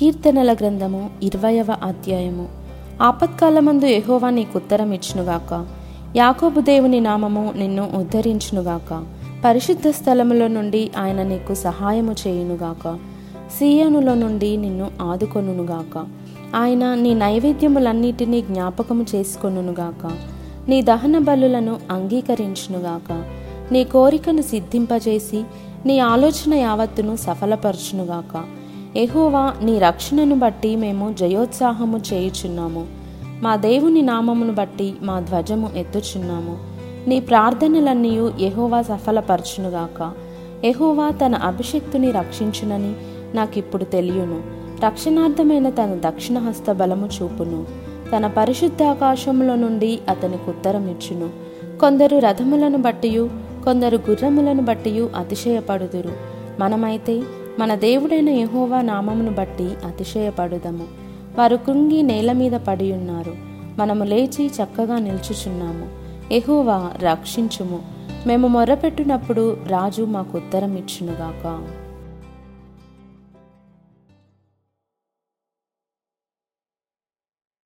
కీర్తనల గ్రంథము ఇరవయవ అధ్యాయము. ఆపత్కాలమందు యహోవా నీకు ఉత్తరం ఇచ్చునుగాక యాకోబు దేవుని నామము నిన్ను ఉద్ధరించునుగాక. పరిశుద్ధ స్థలములో నుండి ఆయన నీకు సహాయము చేయునుగాక. సీయనులో నుండి నిన్ను ఆదుకొనుగాక ఆయన నీ నైవేద్యములన్నిటినీ జ్ఞాపకము చేసుకొనుగాక నీ దహన బలులను అంగీకరించునుగాక. నీ కోరికను సిద్ధింపజేసి నీ ఆలోచన యావత్తును సఫలపరచునుగాక. ఎహోవా నీ రక్షణను బట్టి మేము జయోత్సాహము చేయుచున్నాము. మా దేవుని నామమును బట్టి మా ధ్వజము ఎత్తుచున్నాము. నీ ప్రార్థనలన్నీ ఎహోవా సఫలపరచునుగాక. ఎహోవా తన అభిషక్తుని రక్షించునని నాకిప్పుడు తెలియను. రక్షణార్థమైన తన దక్షిణ హస్త బలము చూపును. తన పరిశుద్ధ ఆకాశములో నుండి అతనికి ఉత్తరం ఇచ్చును. కొందరు రథములను బట్టియు కొందరు గుర్రములను బట్టియు అతిశయపడుదురు. మనమైతే మన దేవుడైన యహోవా నామమును బట్టి అతిశయపడుదము. వారు కృంగి నేల మీద పడి ఉన్నారు మనము లేచి చక్కగా నిల్చుచున్నాము. ఎహోవా రక్షించుము. మేము మొర్రపెట్టినప్పుడు రాజు మాకు ఉత్తరం ఇచ్చునుగాక